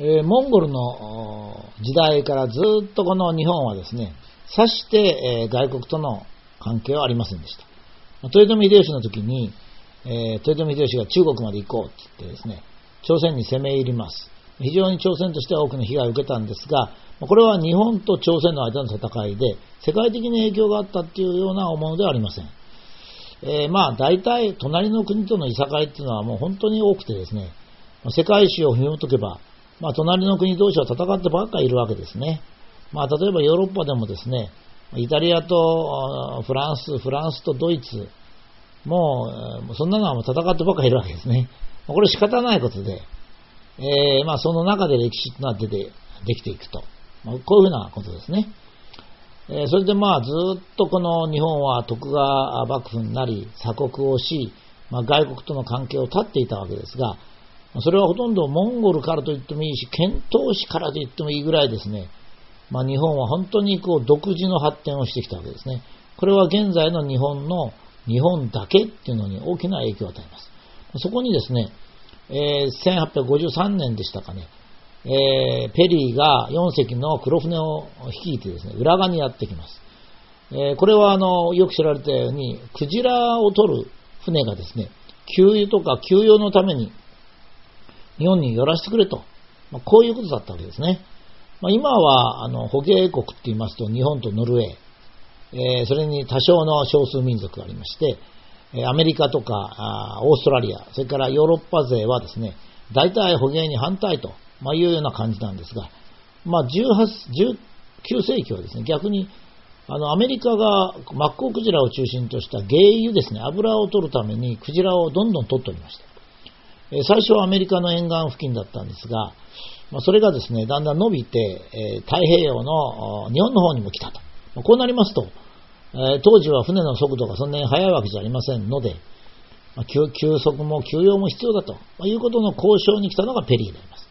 えー、モンゴルの時代からずっとこの日本はですね、さして、えー、外国との関係はありませんでした。豊臣秀吉の時に、えー、豊臣秀吉が中国まで行こうって言ってですね、朝鮮に攻め入ります。非常に朝鮮としては多くの被害を受けたんですが、これは日本と朝鮮の間の戦いで、世界的に影響があったっていうような思うのではありません。えー、まあ大体隣の国とのいさかいっていうのはもう本当に多くてですね、世界史を紐解けば、まあ隣の国同士は戦ってばっかりいるわけですね。まあ例えばヨーロッパでもですね、イタリアとフランス、フランスとドイツ、もう、そんなのは戦ってばっかりいるわけですね。これ仕方ないことで、えー、まあその中で歴史というのは出て、できていくと。まあ、こういうふうなことですね。えー、それでまあずっとこの日本は徳川幕府になり鎖国をし、まあ、外国との関係を断っていたわけですが、それはほとんどモンゴルからと言ってもいいし、遣唐使からと言ってもいいぐらいですね、まあ、日本は本当にこう独自の発展をしてきたわけですね。これは現在の日本の日本だけっていうのに大きな影響を与えます。そこにですね、えー、1853年でしたかね、えー、ペリーが4隻の黒船を率いてですね、浦賀にやってきます。えー、これはあの、よく知られたように、クジラを取る船がですね、給油とか給油のために日本に寄らせてくれと、まあ、こういうことだったわけですね。まあ、今は、あの、捕鯨国って言いますと、日本とノルウェー、えー、それに多少の少数民族がありまして、アメリカとかオーストラリア、それからヨーロッパ勢はですね、大体捕鯨に反対と、まあ、いうような感じなんですが、まあ、18 19世紀はですね、逆に、あの、アメリカがマッコウクジラを中心とした鯨油ですね、油を取るためにクジラをどんどん取っておりました。最初はアメリカの沿岸付近だったんですが、まあ、それがですね、だんだん伸びて、え太平洋の日本の方にも来たと。ま、こうなりますと、え当時は船の速度がそんなに速いわけじゃありませんので、まあ、休息も休養も必要だということの交渉に来たのがペリーであります。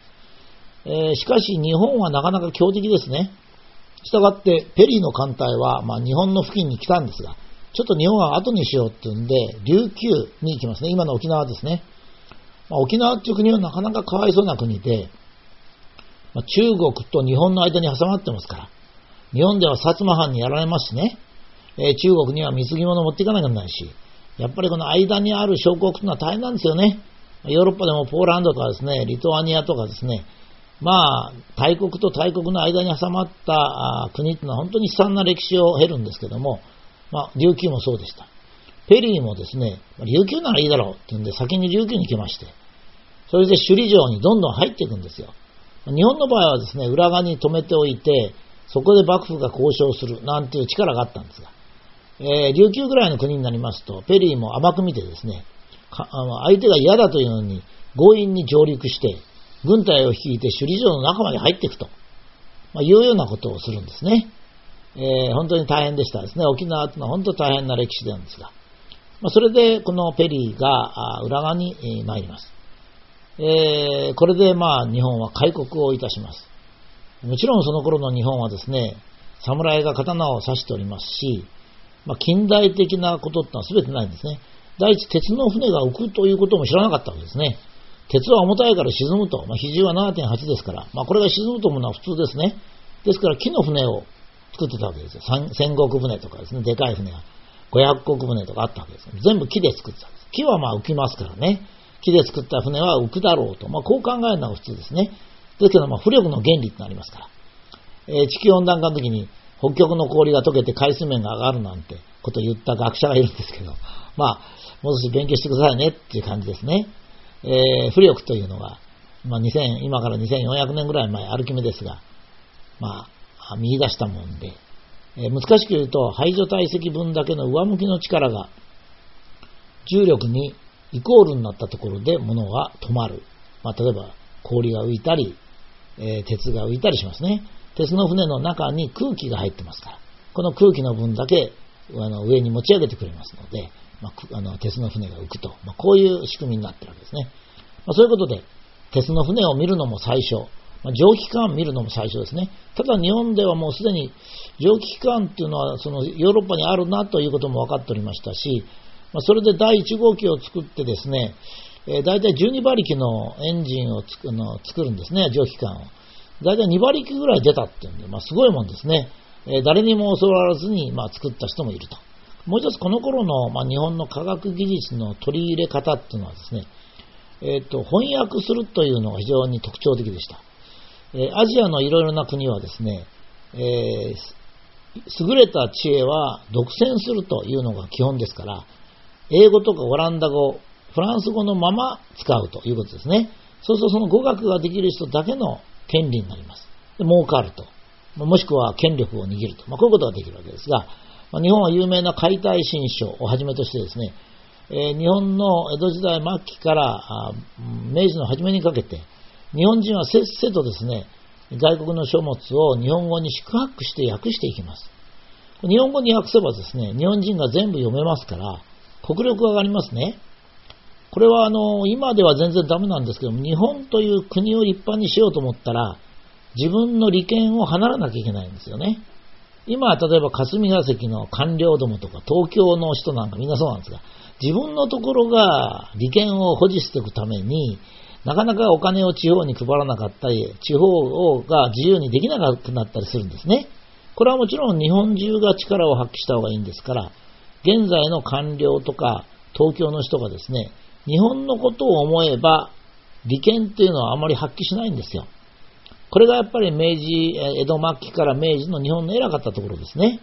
え、しかし日本はなかなか強敵ですね。したがってペリーの艦隊は、ま、日本の付近に来たんですが、ちょっと日本は後にしようっていうんで、琉球に行きますね。今の沖縄ですね。まあ、沖縄っていう国はなかなかかわいそうな国で、まあ、中国と日本の間に挟まってますから、日本では薩摩藩にやられますしね、えー、中国には貢ぎ物持っていかなきゃならないし、やっぱりこの間にある小国というのは大変なんですよね。ヨーロッパでもポーランドとかですね、リトアニアとかですね、まあ、大国と大国の間に挟まった国というのは本当に悲惨な歴史を経るんですけども、まあ、琉球もそうでした。ペリーもですね、琉球ならいいだろうっていうんで先に琉球に来まして、それで首里城にどんどん入っていくんですよ。日本の場合はですね、裏側に止めておいて、そこで幕府が交渉するなんていう力があったんですが、えー、琉球ぐらいの国になりますと、ペリーも甘く見てですね、相手が嫌だというのに強引に上陸して、軍隊を率いて首里城の中まで入っていくと、まあ、いうようなことをするんですね。えー、本当に大変でしたですね。沖縄というのは本当大変な歴史なんですが。まあ、それで、このペリーが裏側に参ります。えー、これでまあ日本は開国をいたします。もちろんその頃の日本はですね、侍が刀を刺しておりますし、まあ、近代的なことってのは全てないんですね。第一、鉄の船が浮くということも知らなかったわけですね。鉄は重たいから沈むと。まあ、比重は7.8ですから、まあ、これが沈むと思うのは普通ですね。ですから木の船を作ってたわけですよ。戦国船とかですね、でかい船が。500国船とかあったわけです。全部木で作ってたんです。木はまあ浮きますからね。木で作った船は浮くだろうと。まあ、こう考えるのが普通ですね。ですけど、まあ、浮力の原理ってなりますから。えー、地球温暖化の時に北極の氷が溶けて海水面が上がるなんてことを言った学者がいるんですけど、まあ、もう少し勉強してくださいねっていう感じですね。えー、浮力というのが、まあ、2000、今から2400年ぐらい前、アルキメデスが、まあ、見出したもんで、え、難しく言うと、排除体積分だけの上向きの力が、重力にイコールになったところで物が止まる。まあ、例えば氷が浮いたり、えー、鉄が浮いたりしますね。鉄の船の中に空気が入ってますから、この空気の分だけあの上に持ち上げてくれますので、まあ、あの鉄の船が浮くと、まあ、こういう仕組みになってるわけですね。まあ、そういうことで、鉄の船を見るのも最初、まあ、蒸気機関見るのも最初ですね。ただ日本ではもうすでに蒸気機関っていうのはそのヨーロッパにあるなということも分かっておりましたし、まあ、それで第1号機を作ってですね、えー、大体12馬力のエンジンをつくの作るんですね、蒸気管を。大体2馬力ぐらい出たっていうんで、まあ、すごいもんですね。えー、誰にも教わらずに、まあ、作った人もいると。もう一つ、この頃の、まあ、日本の科学技術の取り入れ方っていうのはですね、えっ、ー、と、翻訳するというのが非常に特徴的でした。えアジアのいろいろな国はですね、え優れた知恵は独占するというのが基本ですから、英語とかオランダ語、フランス語のまま使うということですね。そうするとその語学ができる人だけの権利になります。で儲かると。もしくは権力を握ると。まあ、こういうことができるわけですが、まあ、日本は有名な解体新書をはじめとしてですね、えー、日本の江戸時代末期から明治の初めにかけて、日本人はせっせとですね、外国の書物を日本語に宿泊して訳していきます。日本語に訳せばですね、日本人が全部読めますから、国力が上がりますね。これはあの、今では全然ダメなんですけども、日本という国を立派にしようと思ったら、自分の利権を離らなきゃいけないんですよね。今、例えば霞が関の官僚どもとか、東京の人なんかみんなそうなんですが、自分のところが利権を保持していくために、なかなかお金を地方に配らなかったり、地方が自由にできなくなったりするんですね。これはもちろん日本中が力を発揮した方がいいんですから、現在の官僚とか東京の人がですね、日本のことを思えば、利権っていうのはあまり発揮しないんですよ。これがやっぱり明治、江戸末期から明治の日本の偉かったところですね。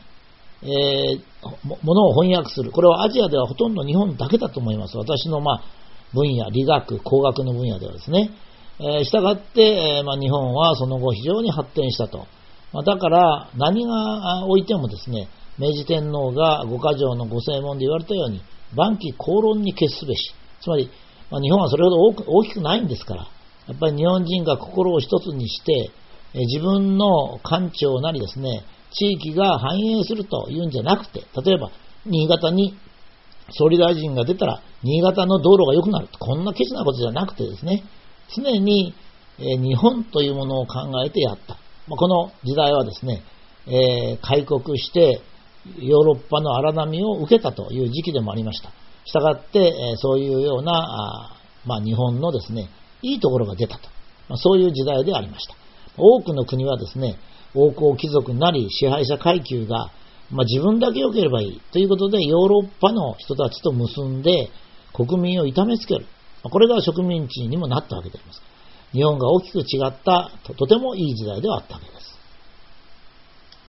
えー、ものを翻訳する。これはアジアではほとんど日本だけだと思います。私の、まあ、分野、理学、工学の分野ではですね。えー、したがって、えー、まあ、日本はその後非常に発展したと。まあ、だから何が置いてもですね、明治天皇が五箇条の御正門で言われたように、万機公論に決すべし。つまり、まあ、日本はそれほど大きくないんですから、やっぱり日本人が心を一つにして、え自分の官庁なりですね、地域が繁栄するというんじゃなくて、例えば、新潟に総理大臣が出たら、新潟の道路が良くなる。こんなケチなことじゃなくてですね、常に、え日本というものを考えてやった。まこの時代はですね、え開国してヨーロッパの荒波を受けたという時期でもありました。したがって、えそういうような、あまあ、日本のですね、いいところが出たと。まあ、そういう時代でありました。多くの国はですね、王侯貴族なり支配者階級が、まあ、自分だけ良ければいいということでヨーロッパの人たちと結んで国民を痛めつける。これが植民地にもなったわけであります。日本が大きく違ったととてもいい時代ではあったわけです。